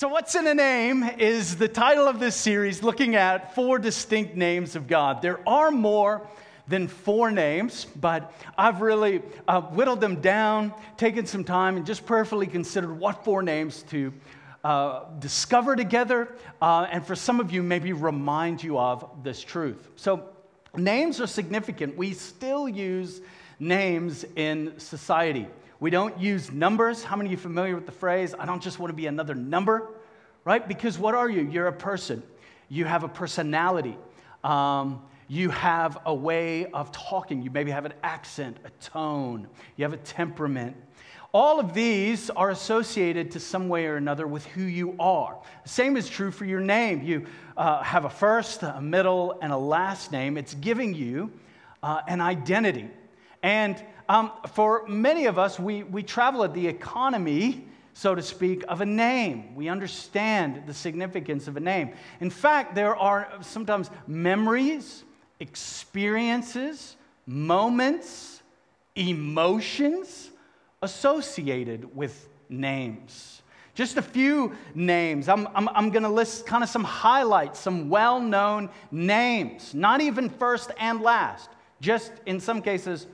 So, What's in a Name is the title of this series, looking at four distinct names of God. There are more than four names, but I've really uh, whittled them down, taken some time, and just prayerfully considered what four names to uh, discover together, uh, and for some of you, maybe remind you of this truth. So, names are significant. We still use names in society. We don't use numbers. How many of you familiar with the phrase, I don't just want to be another number? Right? Because what are you? You're a person. You have a personality. Um, you have a way of talking. You maybe have an accent, a tone. You have a temperament. All of these are associated to some way or another with who you are. The same is true for your name. You uh, have a first, a middle, and a last name. It's giving you uh, an identity. And um, for many of us, we, we travel at the economy, so to speak, of a name. We understand the significance of a name. In fact, there are sometimes memories, experiences, moments, emotions associated with names. Just a few names. I'm, I'm, I'm going to list kind of some highlights, some well known names, not even first and last, just in some cases,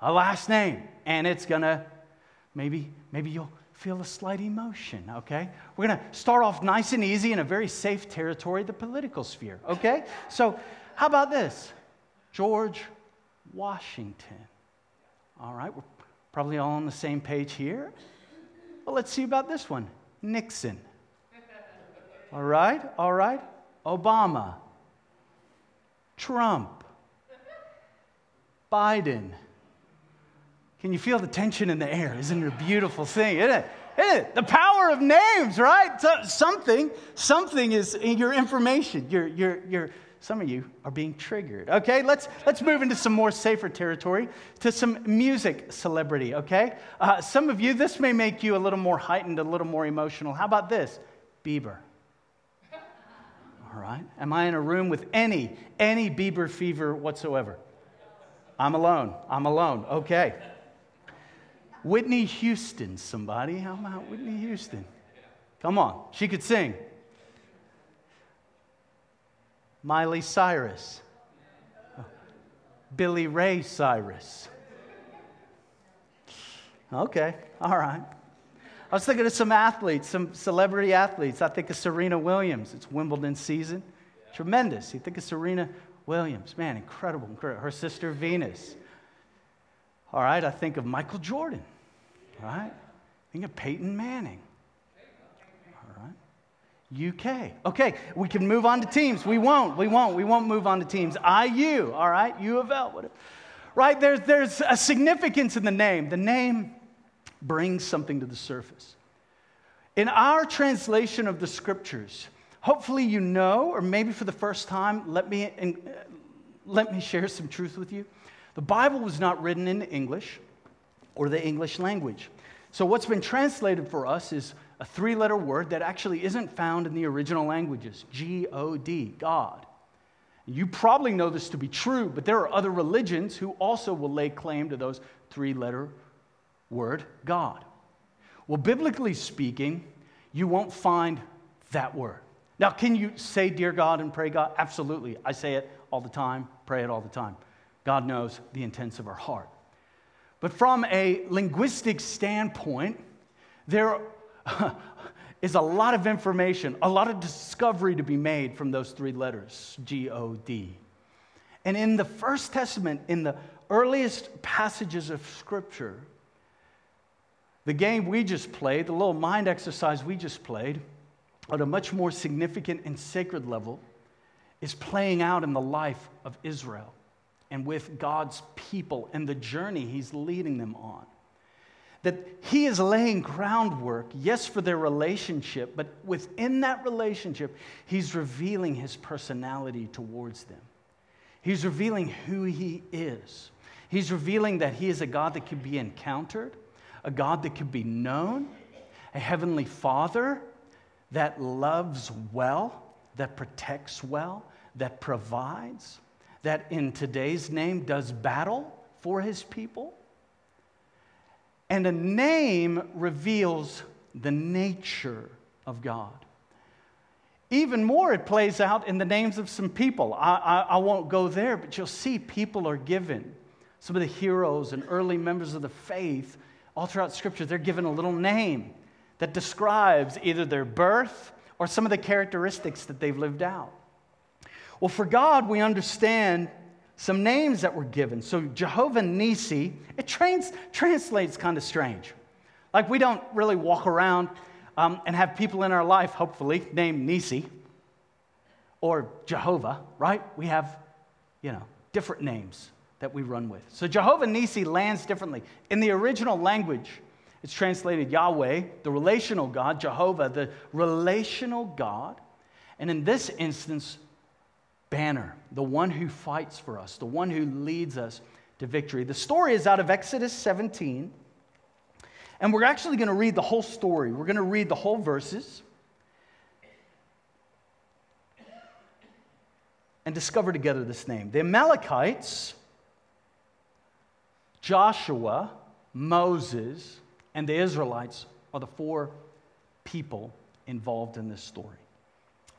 a last name, and it's gonna maybe maybe you'll feel a slight emotion, okay? We're gonna start off nice and easy in a very safe territory, the political sphere, okay? So, how about this? George Washington. All right, we're probably all on the same page here. Well, let's see about this one Nixon. All right, all right. Obama. Trump. Biden. Can you feel the tension in the air? Isn't it a beautiful thing? Isn't it? Isn't it? The power of names, right? So, something, something is in your information. You're, you're, you're, some of you are being triggered. Okay, let's, let's move into some more safer territory to some music celebrity, okay? Uh, some of you, this may make you a little more heightened, a little more emotional. How about this? Bieber. All right. Am I in a room with any, any Bieber fever whatsoever? I'm alone. I'm alone. Okay. Whitney Houston, somebody. How about Whitney Houston? Come on, she could sing. Miley Cyrus. Billy Ray Cyrus. Okay, all right. I was thinking of some athletes, some celebrity athletes. I think of Serena Williams. It's Wimbledon season. Tremendous. You think of Serena Williams. Man, incredible. Her sister Venus. All right, I think of Michael Jordan. All right, think of Peyton Manning. All right, UK. Okay, we can move on to teams. We won't. We won't. We won't move on to teams. IU. All right, U of L. Whatever. Right? There's there's a significance in the name. The name brings something to the surface. In our translation of the scriptures, hopefully you know, or maybe for the first time, let me, uh, let me share some truth with you. The Bible was not written in English or the English language. So, what's been translated for us is a three letter word that actually isn't found in the original languages G O D, God. You probably know this to be true, but there are other religions who also will lay claim to those three letter word, God. Well, biblically speaking, you won't find that word. Now, can you say, Dear God, and pray God? Absolutely. I say it all the time, pray it all the time. God knows the intents of our heart. But from a linguistic standpoint, there is a lot of information, a lot of discovery to be made from those three letters G O D. And in the First Testament, in the earliest passages of Scripture, the game we just played, the little mind exercise we just played, at a much more significant and sacred level, is playing out in the life of Israel and with God's people and the journey He's leading them on. That He is laying groundwork, yes, for their relationship, but within that relationship, He's revealing His personality towards them. He's revealing who He is. He's revealing that He is a God that can be encountered, a God that can be known, a heavenly Father that loves well, that protects well, that provides that in today's name does battle for his people. And a name reveals the nature of God. Even more, it plays out in the names of some people. I, I, I, won't go there, but you'll see people are given. Some of the heroes and early members of the faith, all throughout Scripture, they're given a little name that describes either their birth or some of the characteristics that they've lived out. Well, for God, we understand some names that were given. So Jehovah Nisi, it trans, translates kind of strange. Like we don't really walk around um, and have people in our life, hopefully, named Nisi or Jehovah, right? We have, you know, different names that we run with. So Jehovah Nisi lands differently. In the original language, it's translated Yahweh, the relational God, Jehovah, the relational God. And in this instance, banner, the one who fights for us, the one who leads us to victory. The story is out of Exodus 17. And we're actually going to read the whole story. We're going to read the whole verses and discover together this name. The Amalekites, Joshua, Moses, and the Israelites are the four people involved in this story.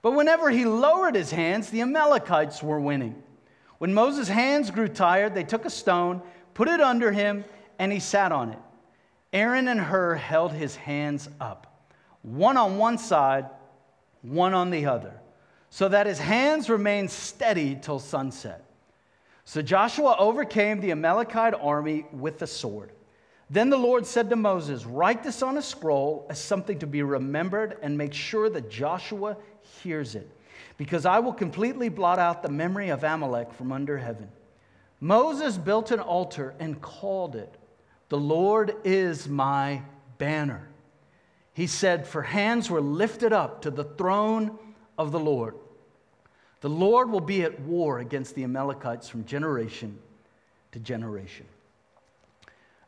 But whenever he lowered his hands, the Amalekites were winning. When Moses' hands grew tired, they took a stone, put it under him, and he sat on it. Aaron and Hur held his hands up, one on one side, one on the other, so that his hands remained steady till sunset. So Joshua overcame the Amalekite army with the sword. Then the Lord said to Moses, Write this on a scroll as something to be remembered and make sure that Joshua hears it, because I will completely blot out the memory of Amalek from under heaven. Moses built an altar and called it the Lord is my banner. He said, For hands were lifted up to the throne of the Lord. The Lord will be at war against the Amalekites from generation to generation.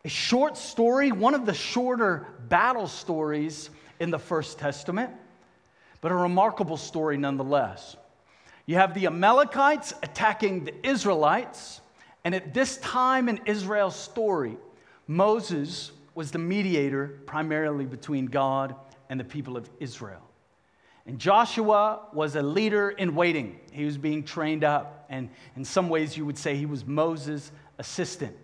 A short story, one of the shorter battle stories in the First Testament, but a remarkable story nonetheless. You have the Amalekites attacking the Israelites, and at this time in Israel's story, Moses was the mediator primarily between God and the people of Israel. And Joshua was a leader in waiting. He was being trained up. And in some ways, you would say he was Moses' assistant.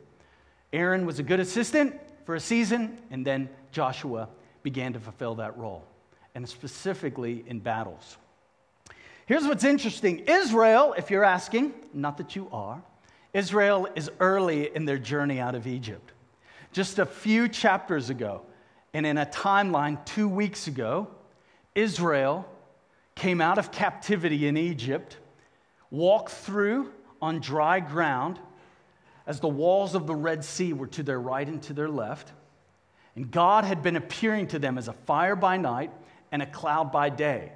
Aaron was a good assistant for a season, and then Joshua began to fulfill that role, and specifically in battles. Here's what's interesting Israel, if you're asking, not that you are, Israel is early in their journey out of Egypt. Just a few chapters ago, and in a timeline two weeks ago, Israel came out of captivity in Egypt, walked through on dry ground as the walls of the Red Sea were to their right and to their left. And God had been appearing to them as a fire by night and a cloud by day.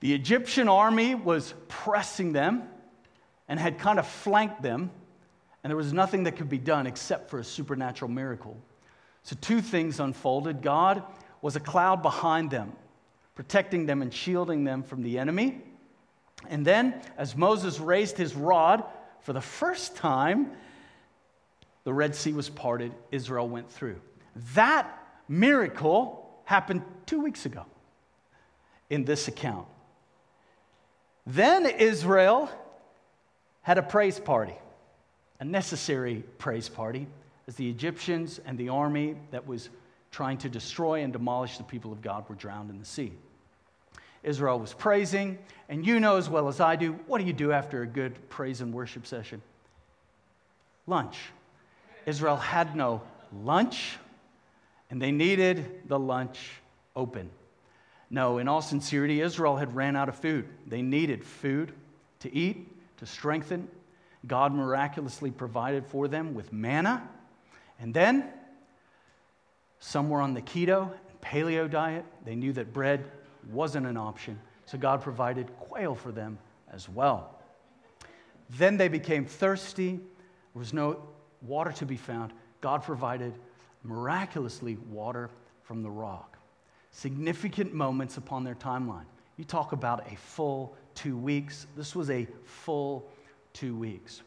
The Egyptian army was pressing them and had kind of flanked them and there was nothing that could be done except for a supernatural miracle. So, two things unfolded God was a cloud behind them, protecting them and shielding them from the enemy. And then, as Moses raised his rod for the first time, the Red Sea was parted, Israel went through. That miracle happened two weeks ago in this account. Then Israel had a praise party a necessary praise party as the Egyptians and the army that was trying to destroy and demolish the people of God were drowned in the sea. Israel was praising, and you know as well as I do, what do you do after a good praise and worship session? Lunch. Israel had no lunch, and they needed the lunch open. No, in all sincerity, Israel had ran out of food. They needed food to eat, to strengthen, God miraculously provided for them with manna. And then, some were on the keto and paleo diet. They knew that bread wasn't an option. So God provided quail for them as well. Then they became thirsty. There was no water to be found. God provided miraculously water from the rock. Significant moments upon their timeline. You talk about a full two weeks. This was a full two weeks.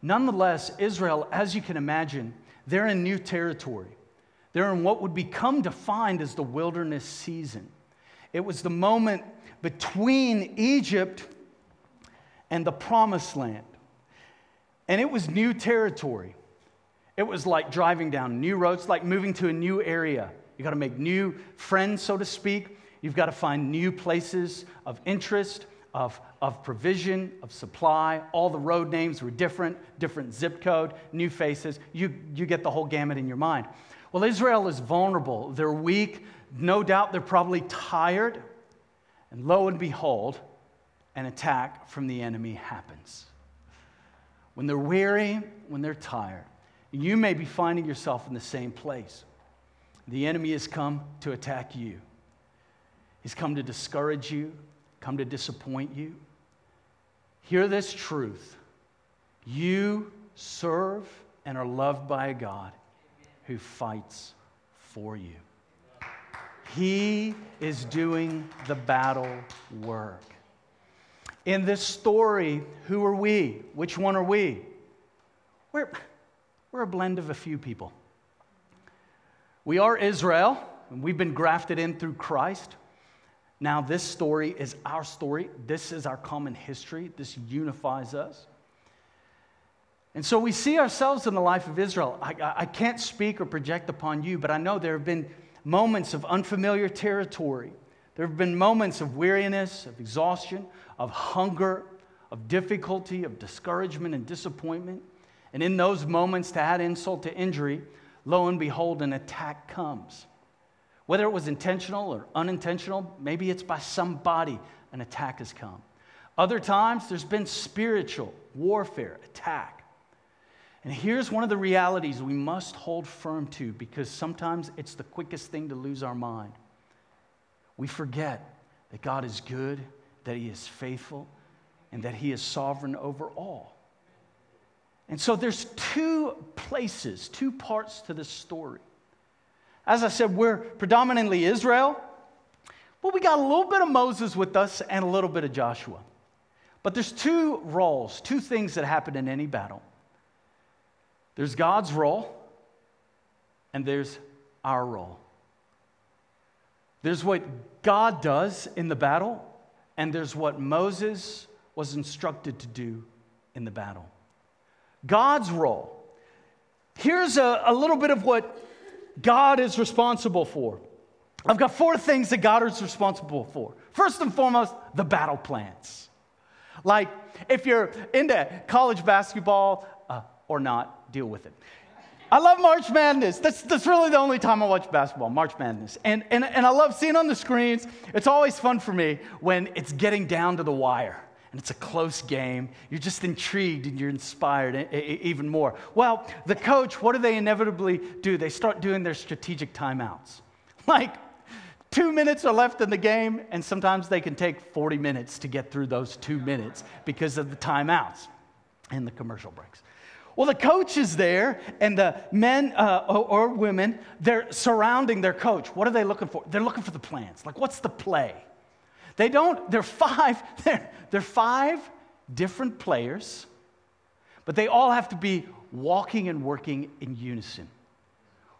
Nonetheless, Israel, as you can imagine, they're in new territory. They're in what would become defined as the wilderness season. It was the moment between Egypt and the promised land. And it was new territory. It was like driving down new roads, like moving to a new area. You got to make new friends, so to speak. You've got to find new places of interest, of, of provision, of supply. All the road names were different, different zip code, new faces. You, you get the whole gamut in your mind. Well, Israel is vulnerable. They're weak. No doubt they're probably tired. And lo and behold, an attack from the enemy happens. When they're weary, when they're tired, you may be finding yourself in the same place. The enemy has come to attack you. He's come to discourage you, come to disappoint you. Hear this truth you serve and are loved by a God who fights for you. He is doing the battle work. In this story, who are we? Which one are we? We're, we're a blend of a few people. We are Israel, and we've been grafted in through Christ. Now, this story is our story. This is our common history. This unifies us. And so we see ourselves in the life of Israel. I, I, can't speak or project upon you, but I know there have been moments of unfamiliar territory. There have been moments of weariness, of exhaustion, of hunger, of difficulty, of discouragement and disappointment. And in those moments, to add insult to injury, lo and behold, an attack comes. Whether it was intentional or unintentional, maybe it's by somebody an attack has come. Other times, there's been spiritual warfare, attack. And here's one of the realities we must hold firm to because sometimes it's the quickest thing to lose our mind. We forget that God is good, that He is faithful, and that He is sovereign over all. And so there's two places, two parts to this story. As I said, we're predominantly Israel, but we got a little bit of Moses with us and a little bit of Joshua. But there's two roles, two things that happen in any battle. There's God's role, and there's our role. There's what God does in the battle, and there's what Moses was instructed to do in the battle. God's role. Here's a, a little bit of what God is responsible for. I've got four things that God is responsible for. First and foremost, the battle plans. Like if you're into college basketball or not, deal with it. I love March Madness. That's, that's really the only time I watch basketball, March Madness. And, and, and I love seeing on the screens. It's always fun for me when it's getting down to the wire and it's a close game. You're just intrigued and you're inspired even more. Well, the coach, what do they inevitably do? They start doing their strategic timeouts. Like, two minutes are left in the game, and sometimes they can take 40 minutes to get through those two minutes because of the timeouts and the commercial breaks. Well, the coach is there, and the men uh, or, women, they're surrounding their coach. What are they looking for? They're looking for the plans. Like, what's the play? They don't, they're five, they're, they're five different players, but they all have to be walking and working in unison.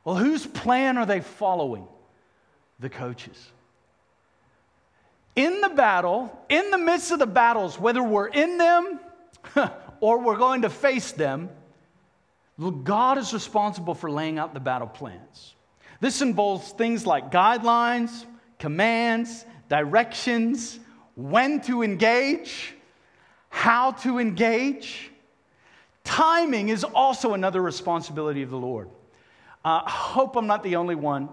Well, whose plan are they following? The coaches. In the battle, in the midst of the battles, whether we're in them or we're going to face them, God is responsible for laying out the battle plans. This involves things like guidelines, commands, directions, when to engage, how to engage. Timing is also another responsibility of the Lord. Uh, I hope I'm not the only one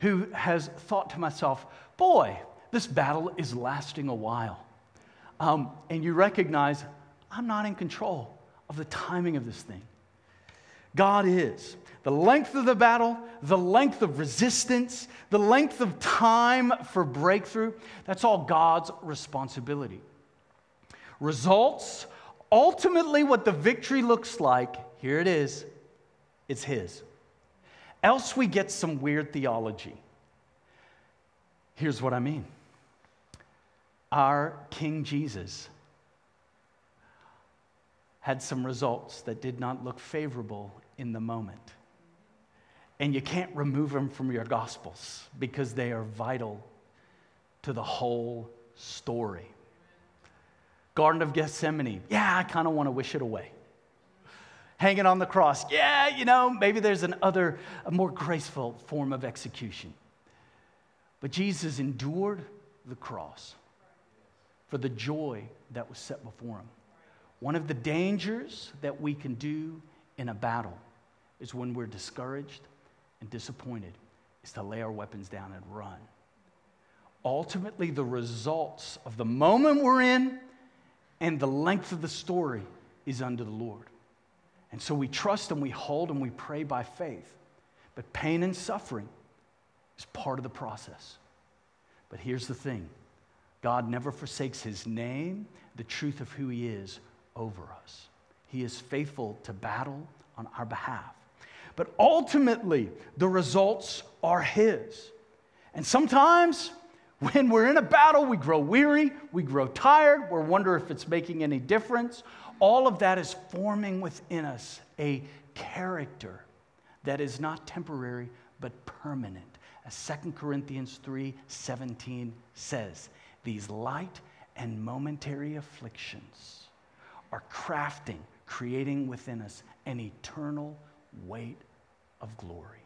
who has thought to myself, boy, this battle is lasting a while. Um, and you recognize I'm not in control of the timing of this thing. God is. The length of the battle, the length of resistance, the length of time for breakthrough, that's all God's responsibility. Results, ultimately, what the victory looks like, here it is, it's His. Else we get some weird theology. Here's what I mean our King Jesus had some results that did not look favorable in the moment. And you can't remove them from your gospels because they are vital to the whole story. Garden of Gethsemane, yeah, I kind of want to wish it away. Hanging on the cross, yeah, you know, maybe there's an other, a more graceful form of execution. But Jesus endured the cross for the joy that was set before him. One of the dangers that we can do in a battle is when we're discouraged and disappointed, is to lay our weapons down and run. Ultimately, the results of the moment we're in and the length of the story is under the Lord. And so we trust and we hold and we pray by faith. But pain and suffering is part of the process. But here's the thing God never forsakes his name, the truth of who he is, over us. He is faithful to battle on our behalf. But ultimately, the results are His. And sometimes, when we're in a battle, we grow weary, we grow tired, we wonder if it's making any difference. All of that is forming within us a character that is not temporary but permanent. As 2 Corinthians 3 17 says, these light and momentary afflictions are crafting, creating within us an eternal weight of glory.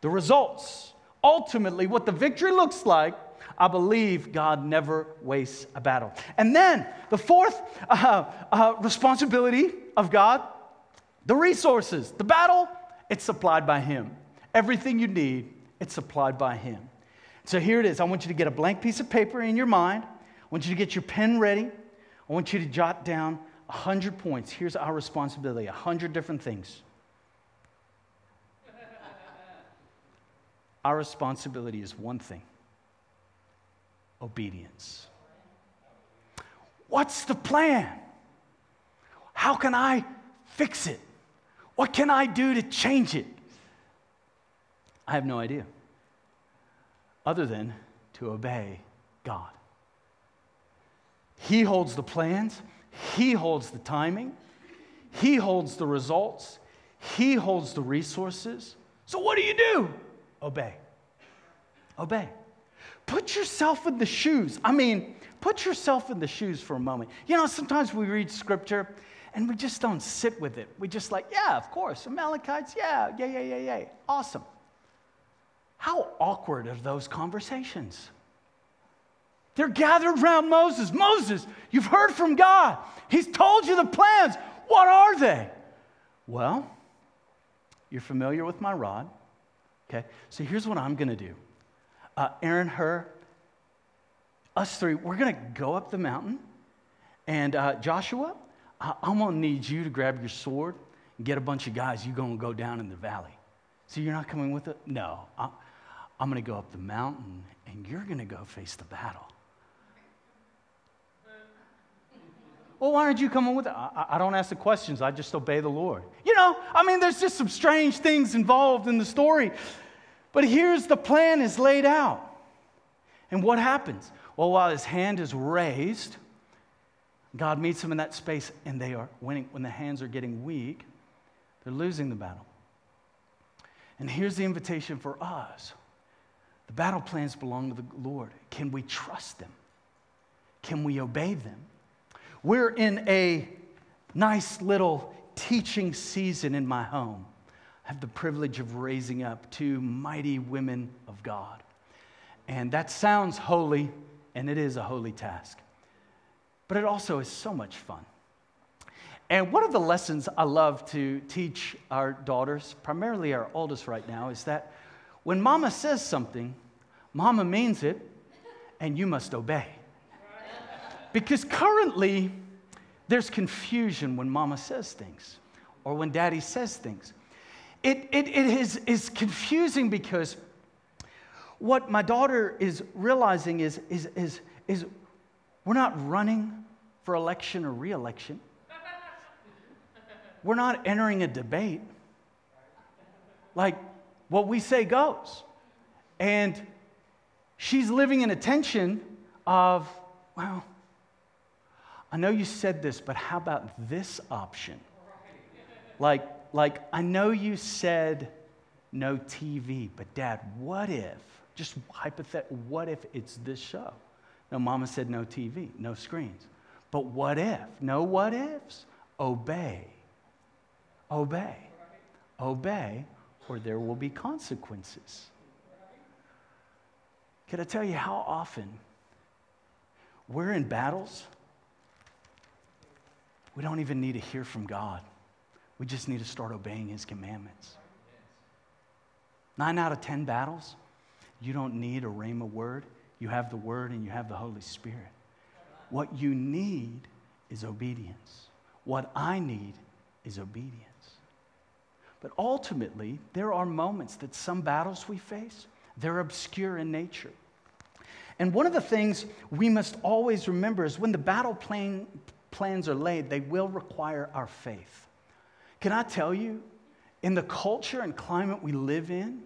The results, ultimately, what the victory looks like, I believe God never wastes a battle. And then the fourth uh, uh, responsibility of God the resources. The battle, it's supplied by Him. Everything you need, it's supplied by Him. So here it is. I want you to get a blank piece of paper in your mind. I want you to get your pen ready. I want you to jot down 100 points. Here's our responsibility 100 different things. Our responsibility is one thing obedience. What's the plan? How can I fix it? What can I do to change it? I have no idea, other than to obey God. He holds the plans, He holds the timing, He holds the results, He holds the resources. So, what do you do? Obey. Obey. Put yourself in the shoes. I mean, put yourself in the shoes for a moment. You know, sometimes we read scripture and we just don't sit with it. We just like, yeah, of course, Amalekites, yeah, yeah, yeah, yeah, yeah, awesome. How awkward are those conversations? They're gathered around Moses. Moses, you've heard from God. He's told you the plans. What are they? Well, you're familiar with my rod. Okay? So here's what I'm going to do uh, Aaron, Hur, us three, we're going to go up the mountain. And uh, Joshua, I- I'm going to need you to grab your sword and get a bunch of guys. You're going to go down in the valley. So you're not coming with it? No. I'm, I'm going to go up the mountain and you're going to go face the battle. Well, why aren't you coming with it? I, I, don't ask the questions. I just obey the Lord. You know, I mean, there's just some strange things involved in the story. But here's the plan is laid out. And what happens? Well, while his hand is raised, God meets him in that space and they are winning. When the hands are getting weak, they're losing the battle. And here's the invitation for us the battle plans belong to the Lord. Can we trust them? Can we obey them? We're in a nice little teaching season in my home. I have the privilege of raising up two mighty women of God. And that sounds holy, and it is a holy task. But it also is so much fun. And one of the lessons I love to teach our daughters, primarily our oldest right now, is that when mama says something, mama means it, and you must obey. Because currently, there's confusion when mama says things. or when daddy says things. It, it, it is, is confusing because what my daughter is realizing is, is, is, is we're not running for election or reelection. We're not entering a debate. Like, what we say goes. And she's living in a tension of, well, I know you said this, but how about this option? Like, like I know you said no TV, but dad, what if, just hypothetical, what if it's this show? No, mama said no TV, no screens. But what if? No what ifs. Obey. Obey. Obey, or there will be consequences. Can I tell you how often we're in battles? We don't even need to hear from God. We just need to start obeying His commandments. Nine out of 10 battles, you don't need a rhema word. You have the word and you have the Holy Spirit. What you need is obedience. What I need is obedience. But ultimately, there are moments that some battles we face, they're obscure in nature. And one of the things we must always remember is when the battle plan, plans are laid, they will require our faith. Can I tell you, in the culture and climate we live in,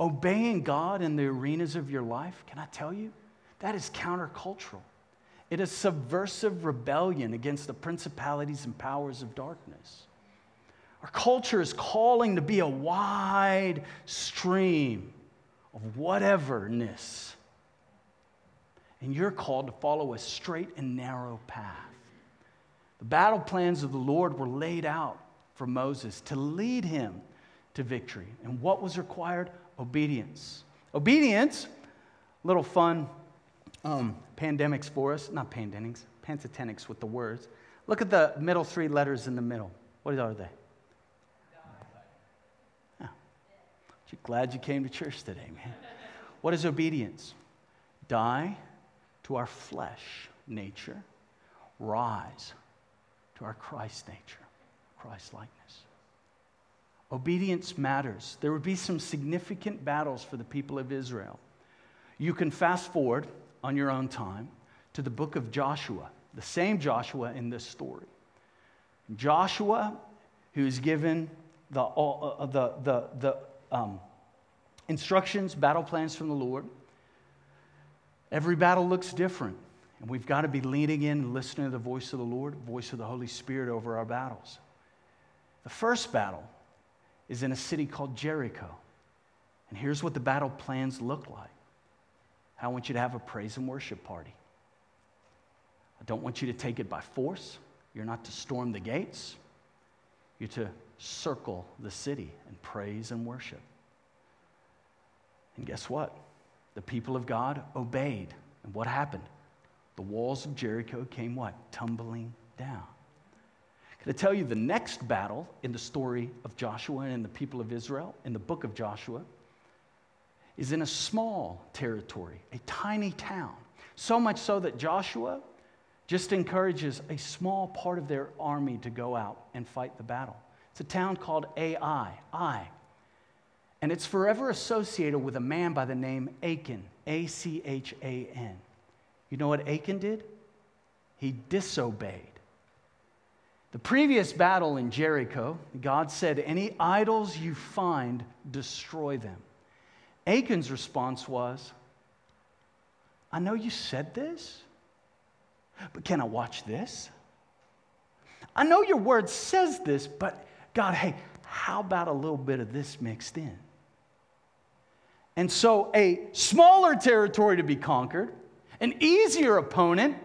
obeying God in the arenas of your life, can I tell you, that is countercultural. It is subversive rebellion against the principalities and powers of darkness. Our culture is calling to be a wide stream of whateverness. And you're called to follow a straight and narrow path. The battle plans of the Lord were laid out for Moses to lead him to victory. And what was required? Obedience. Obedience, little fun um, pandemics for us. Not pandemics, pentatonics with the words. Look at the middle three letters in the middle. What are they? Glad you came to church today, man. What is obedience? Die to our flesh nature, rise to our Christ nature, Christ likeness. Obedience matters. There would be some significant battles for the people of Israel. You can fast forward on your own time to the book of Joshua, the same Joshua in this story. Joshua, who is given the, uh, the, the, the um, instructions, battle plans from the Lord. Every battle looks different. And we've got to be leaning in listening to the voice of the Lord, voice of the Holy Spirit over our battles. The first battle is in a city called Jericho. And here's what the battle plans look like I want you to have a praise and worship party. I don't want you to take it by force. You're not to storm the gates. You're to circle the city and praise and worship. And guess what? The people of God obeyed. And what happened? The walls of Jericho came what? Tumbling down. Can I tell you the next battle in the story of Joshua and the people of Israel, in the book of Joshua, is in a small territory, a tiny town. So much so that Joshua just encourages a small part of their army to go out and fight the battle. It's a town called Ai, Ai. And it's forever associated with a man by the name Achan, A C H A N. You know what Achan did? He disobeyed. The previous battle in Jericho, God said, Any idols you find, destroy them. Achan's response was, I know you said this, but can I watch this? I know your word says this, but God, hey, how about a little bit of this mixed in? And so, a smaller territory to be conquered, an easier opponent,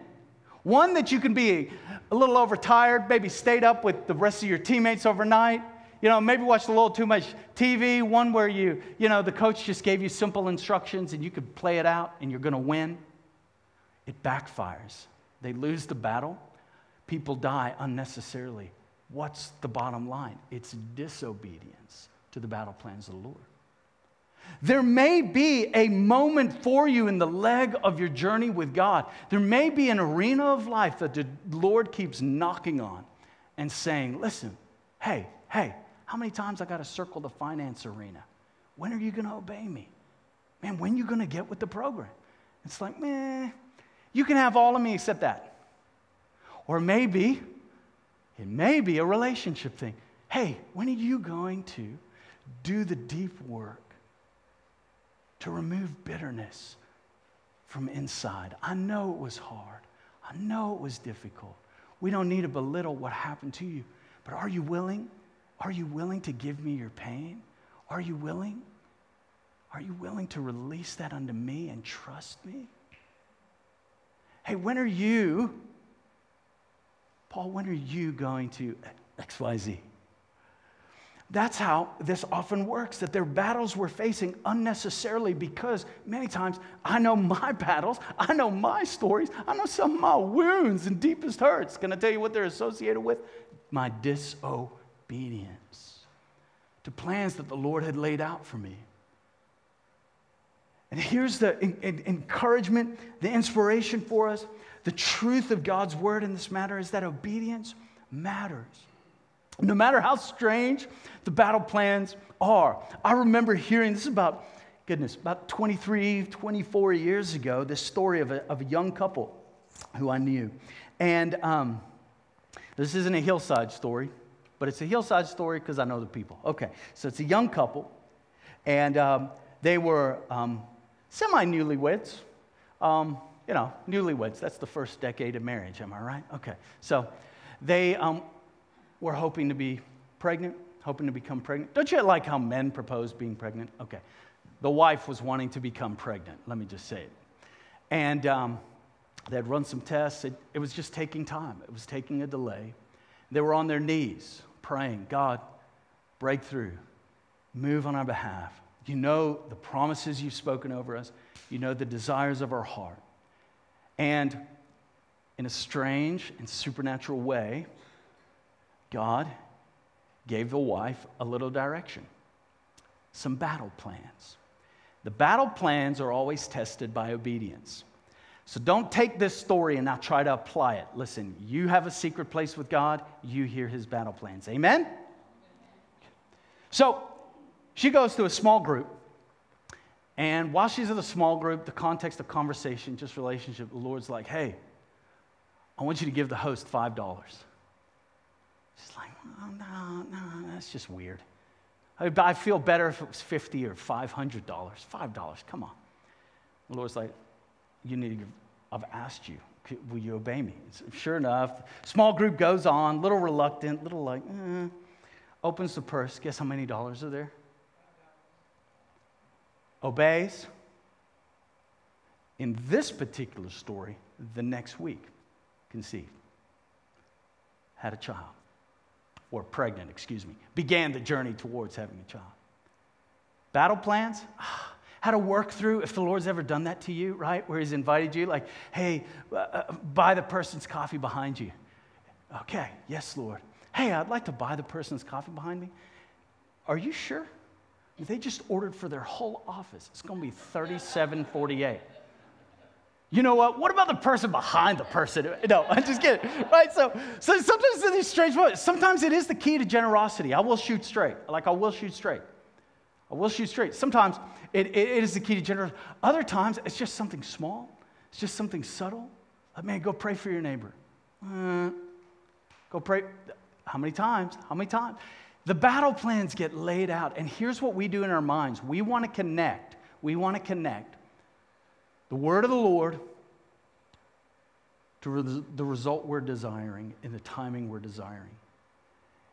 one that you can be a little overtired, maybe stayed up with the rest of your teammates overnight, you know, maybe watched a little too much TV, one where you, you know, the coach just gave you simple instructions and you could play it out and you're going to win. It backfires. They lose the battle. People die unnecessarily. What's the bottom line? It's disobedience to the battle plans of the Lord. There may be a moment for you in the leg of your journey with God. There may be an arena of life that the Lord keeps knocking on and saying, Listen, hey, hey, how many times I got to circle the finance arena? When are you going to obey me? Man, when are you going to get with the program? It's like, meh, you can have all of me except that. Or maybe, it may be a relationship thing. Hey, when are you going to do the deep work to remove bitterness from inside? I know it was hard. I know it was difficult. We don't need to belittle what happened to you, but are you willing? Are you willing to give me your pain? Are you willing? Are you willing to release that unto me and trust me? Hey, when are you, Paul, when are you going to XYZ? That's how this often works, that their battles we're facing unnecessarily because many times I know my battles, I know my stories, I know some of my wounds and deepest hurts. Can I tell you what they're associated with? My disobedience to plans that the Lord had laid out for me. And here's the encouragement, the inspiration for us. The truth of God's word in this matter is that obedience matters. No matter how strange the battle plans are. I remember hearing this about, goodness, about 23, 24 years ago, this story of a, of a young couple who I knew. And um, this isn't a hillside story, but it's a hillside story because I know the people. Okay, so it's a young couple, and um, they were um, semi newlyweds. Um, you know, newlyweds, that's the first decade of marriage, am I right? Okay, so they um, were hoping to be pregnant, hoping to become pregnant. Don't you like how men propose being pregnant? Okay. The wife was wanting to become pregnant, let me just say it. And um, they had run some tests. It, it was just taking time, it was taking a delay. They were on their knees praying, God, breakthrough, move on our behalf. You know the promises you've spoken over us, you know the desires of our heart. And in a strange and supernatural way, God gave the wife a little direction, some battle plans. The battle plans are always tested by obedience. So don't take this story and now try to apply it. Listen, you have a secret place with God, you hear his battle plans. Amen? So she goes to a small group. And while she's in the small group, the context of conversation, just relationship, the Lord's like, hey, I want you to give the host $5. She's like, oh, no, no, that's just weird. I feel better if it was 50 or $500. $5, come on. The Lord's like, you need to I've asked you, will you obey me? Sure enough, small group goes on, little reluctant, little like, eh, opens the purse. Guess how many dollars are there? Obeys. In this particular story, the next week, conceived, had a child or pregnant, excuse me, began the journey towards having a child. Battle plans? How to work through, if the Lord's ever done that to you, right? Where He's invited you, like, hey, uh, uh, buy the person's coffee behind you. Okay, yes, Lord. Hey, I'd like to buy the person's coffee behind me. Are you sure? They just ordered for their whole office. It's going to be 3748. You know what? What about the person behind the person? No, I'm just kidding. Right? So, so sometimes in these strange moments, sometimes it is the key to generosity. I will shoot straight. Like I will shoot straight. I will shoot straight. Sometimes it, it, it is the key to generosity. Other times it's just something small. It's just something subtle. Like, man, go pray for your neighbor. Uh, go pray. How many times? How many times? The battle plans get laid out. And here's what we do in our minds we want to connect. We want to connect the word of the Lord to the result we're desiring in the timing we're desiring.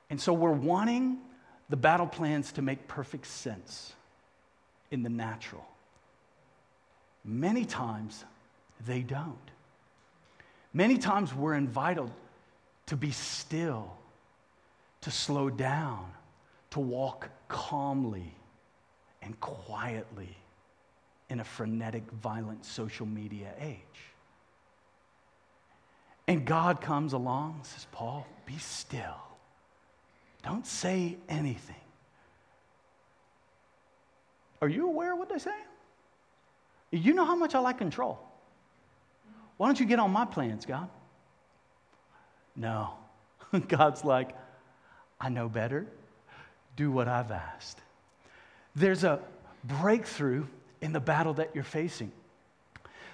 And so we're wanting the battle plans to make perfect sense in the natural. Many times they don't. Many times we're invited to be still, to slow down, to walk calmly and quietly in a frenetic, violent social media age. And God comes along and says, Paul, be still. Don't say anything. Are you aware of what they say? You know how much I like control. Why don't you get on my plans, God? No. God's like, I know better. Do what I've asked. There's a breakthrough in the battle that you're facing.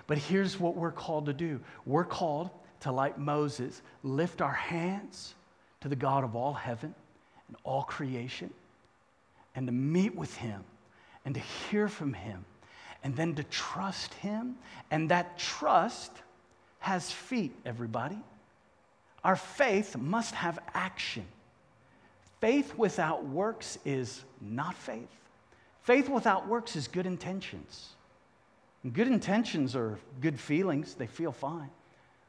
But here's what we're called to do we're called to, like Moses, lift our hands to the God of all heaven and all creation and to meet with Him and to hear from Him and then to trust Him. And that trust has feet, everybody. Our faith must have action. Faith without works is not faith. Faith without works is good intentions. And good intentions are good feelings, they feel fine.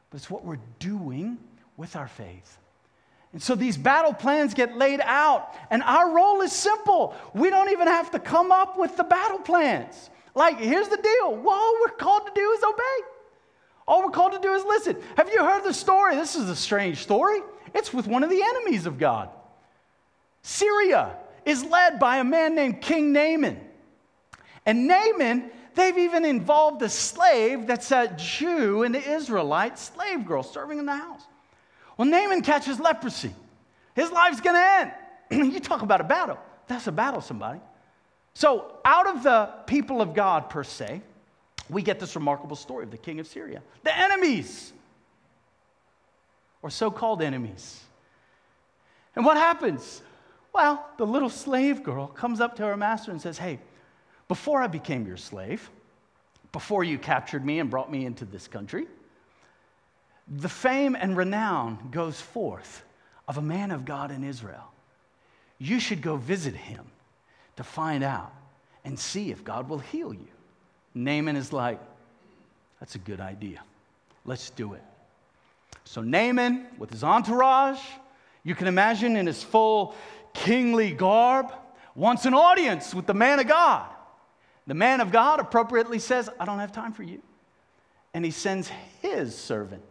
But it's what we're doing with our faith. And so these battle plans get laid out, and our role is simple. We don't even have to come up with the battle plans. Like, here's the deal all we're called to do is obey. All we're called to do is listen. Have you heard the story? This is a strange story. It's with one of the enemies of God. Syria is led by a man named King Naaman. And Naaman, they've even involved a slave that's a Jew, and an Israelite slave girl serving in the house. Well, Naaman catches leprosy. His life's going to end. you talk about a battle. That's a battle, somebody. So, out of the people of God, per se, we get this remarkable story of the king of Syria. The enemies, or so called enemies. And what happens? Well, the little slave girl comes up to her master and says, Hey, before I became your slave, before you captured me and brought me into this country, the fame and renown goes forth of a man of God in Israel. You should go visit him to find out and see if God will heal you. Naaman is like, That's a good idea. Let's do it. So, Naaman, with his entourage, you can imagine in his full kingly garb, wants an audience with the man of God. The man of God appropriately says, I don't have time for you. And he sends his servant,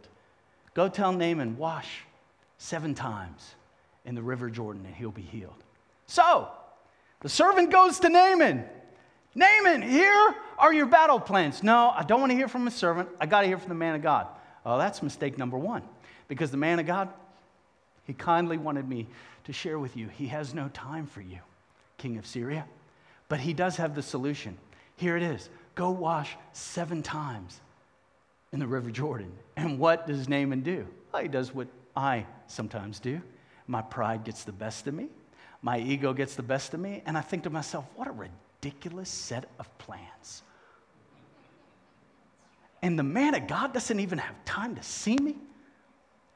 Go tell Naaman, wash seven times in the river Jordan and he'll be healed. So the servant goes to Naaman. Naaman, here are your battle plans. No, I don't want to hear from a servant. I got to hear from the man of God. Oh, that's mistake number one. Because the man of God, he kindly wanted me to share with you. He has no time for you, king of Syria. But he does have the solution. Here it is go wash seven times in the River Jordan. And what does Naaman do? Well, he does what I sometimes do. My pride gets the best of me, my ego gets the best of me, and I think to myself, what a ridiculous set of plans. And the man of God doesn't even have time to see me.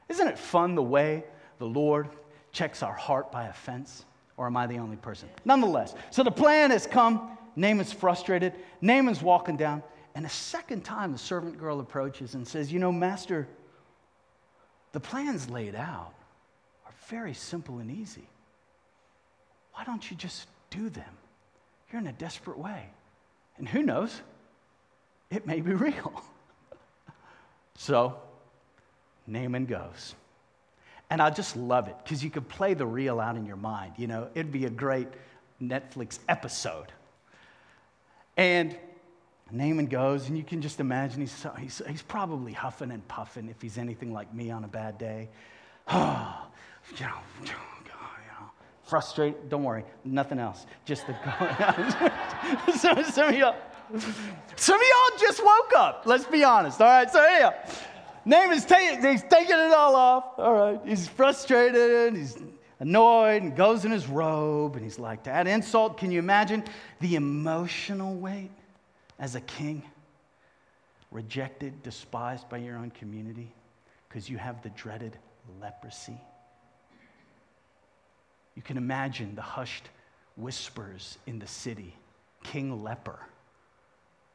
Isn't it fun the way the Lord checks our heart by offense? Or am I the only person? Nonetheless, so the plan has come. Naaman's frustrated. Naaman's walking down. And a second time, the servant girl approaches and says, You know, Master, the plans laid out are very simple and easy. Why don't you just do them? You're in a desperate way. And who knows? It may be real. so, Naaman goes. And I just love it because you could play the reel out in your mind. You know, it'd be a great Netflix episode. And Naaman goes, and you can just imagine he's, he's, he's probably huffing and puffing if he's anything like me on a bad day. Oh, you know, you know, frustrated. Don't worry, nothing else. Just the some, some of y'all, some of y'all just woke up. Let's be honest. All right. So anyhow, Naaman's taking, he's taking it all off. All right. He's frustrated. And he's annoyed and goes in his robe. And he's like, to add insult, can you imagine the emotional weight as a king? Rejected, despised by your own community because you have the dreaded leprosy. You can imagine the hushed whispers in the city. King Leper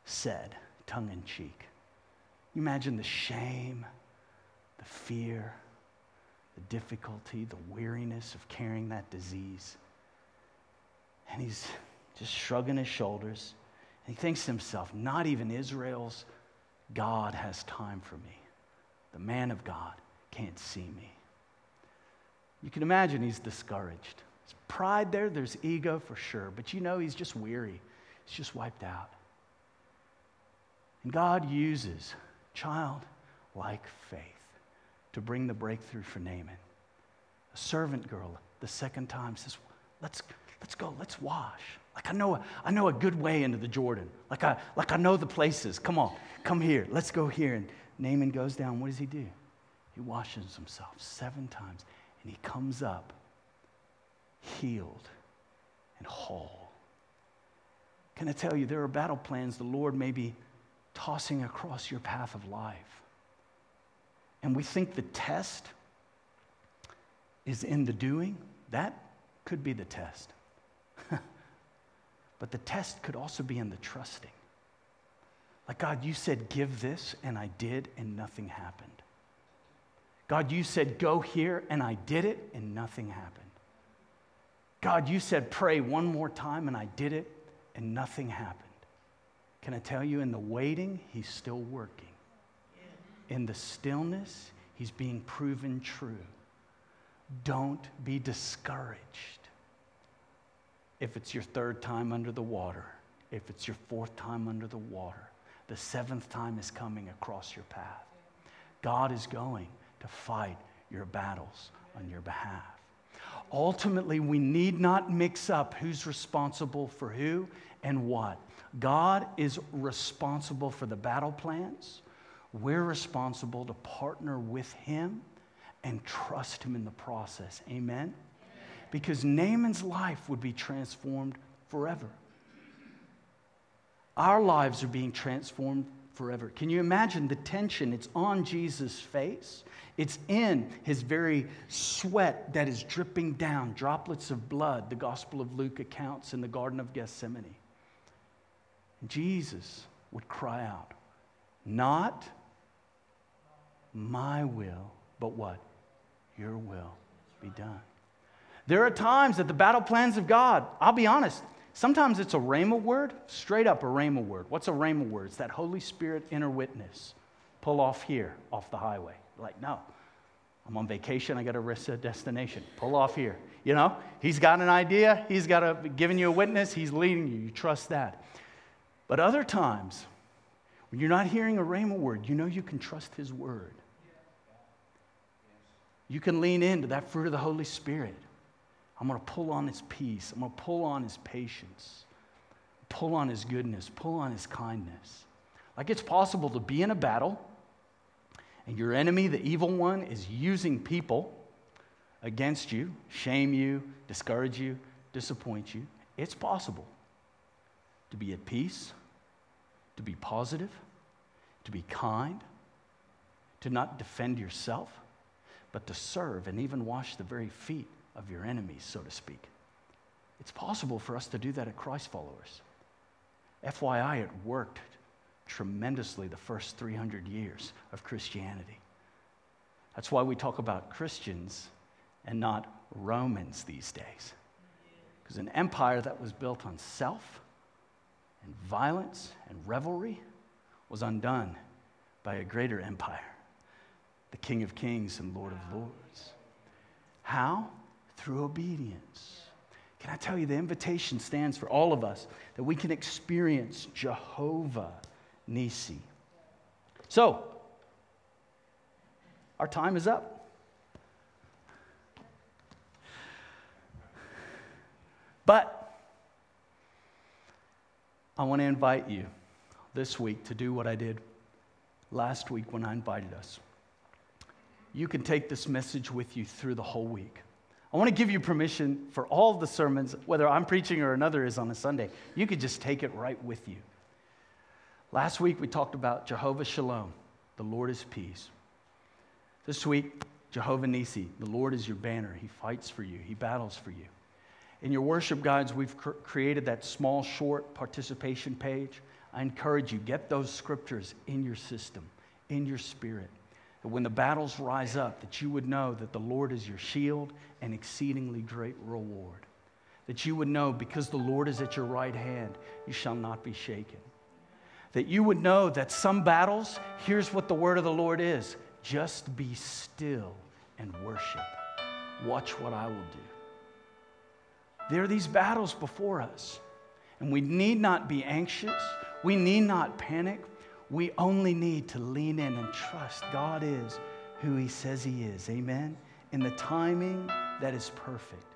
said, tongue in cheek. Imagine the shame, the fear, the difficulty, the weariness of carrying that disease. And he's just shrugging his shoulders. And he thinks to himself, not even Israel's God has time for me. The man of God can't see me. You can imagine he's discouraged. There's pride there, there's ego for sure, but you know he's just weary. He's just wiped out. And God uses childlike faith to bring the breakthrough for Naaman. A servant girl, the second time, says, Let's, let's go, let's wash. Like I know, I know a good way into the Jordan. Like I, like I know the places. Come on, come here. Let's go here. And Naaman goes down. What does he do? He washes himself seven times and he comes up healed and whole. Can I tell you, there are battle plans the Lord may be tossing across your path of life. And we think the test is in the doing. That could be the test. but the test could also be in the trusting. Like, God, you said, give this, and I did, and nothing happened. God, you said, go here, and I did it, and nothing happened. God, you said, pray one more time, and I did it, and nothing happened. Can I tell you, in the waiting, he's still working. In the stillness, he's being proven true. Don't be discouraged if it's your third time under the water, if it's your fourth time under the water. The seventh time is coming across your path. God is going to fight your battles on your behalf. Ultimately, we need not mix up who's responsible for who and what. God is responsible for the battle plans. We're responsible to partner with Him and trust Him in the process. Amen? Because Naaman's life would be transformed forever. Our lives are being transformed forever. Can you imagine the tension? It's on Jesus' face, it's in his very sweat that is dripping down, droplets of blood, the Gospel of Luke accounts in the Garden of Gethsemane. Jesus would cry out, Not my will, but what? Your will be done. There are times that the battle plans of God, I'll be honest, sometimes it's a rhema word, straight up a rhema word. What's a rhema word? It's that Holy Spirit inner witness. Pull off here, off the highway. Like, no, I'm on vacation. I got to risk a destination. Pull off here. You know, he's got an idea. He's got a giving you a witness. He's leading you. You trust that. But other times, when you're not hearing a rhema word, you know you can trust his word. You can lean into that fruit of the Holy Spirit. I'm going to pull on his peace. I'm going to pull on his patience, pull on his goodness, pull on his kindness. Like it's possible to be in a battle and your enemy, the evil one, is using people against you, shame you, discourage you, disappoint you. It's possible to be at peace, to be positive, to be kind, to not defend yourself, but to serve and even wash the very feet of your enemies, so to speak. It's possible for us to do that at Christ followers. FYI, it worked tremendously the first 300 years of Christianity. That's why we talk about Christians and not Romans these days. Because an empire that was built on self and violence and revelry was undone by a greater empire, the King of Kings and Lord of Lords. How? Through obedience. Can I tell you, the invitation stands for all of us that we can experience Jehovah Nisi. So, our time is up. But I want to invite you this week to do what I did last week when I invited us. You can take this message with you through the whole week. I want to give you permission for all the sermons, whether I'm preaching or another is on a Sunday. You could just take it right with you. Last week we talked about Jehovah Shalom, the Lord is peace. This week, Jehovah Nisi, the Lord is your banner. He fights for you, He battles for you. In your worship guides, we've cr- created that small, short participation page. I encourage you, get those scriptures in your system, in your spirit. That when the battles rise up, that you would know that the Lord is your shield and exceedingly great reward. That you would know because the Lord is at your right hand, you shall not be shaken that you would know that some battles, here's what the word of the Lord is just be still and worship. Watch what I will do. There are these battles before us, and we need not be anxious. We need not panic. We only need to lean in and trust God is who He says He is. Amen in the timing that is perfect.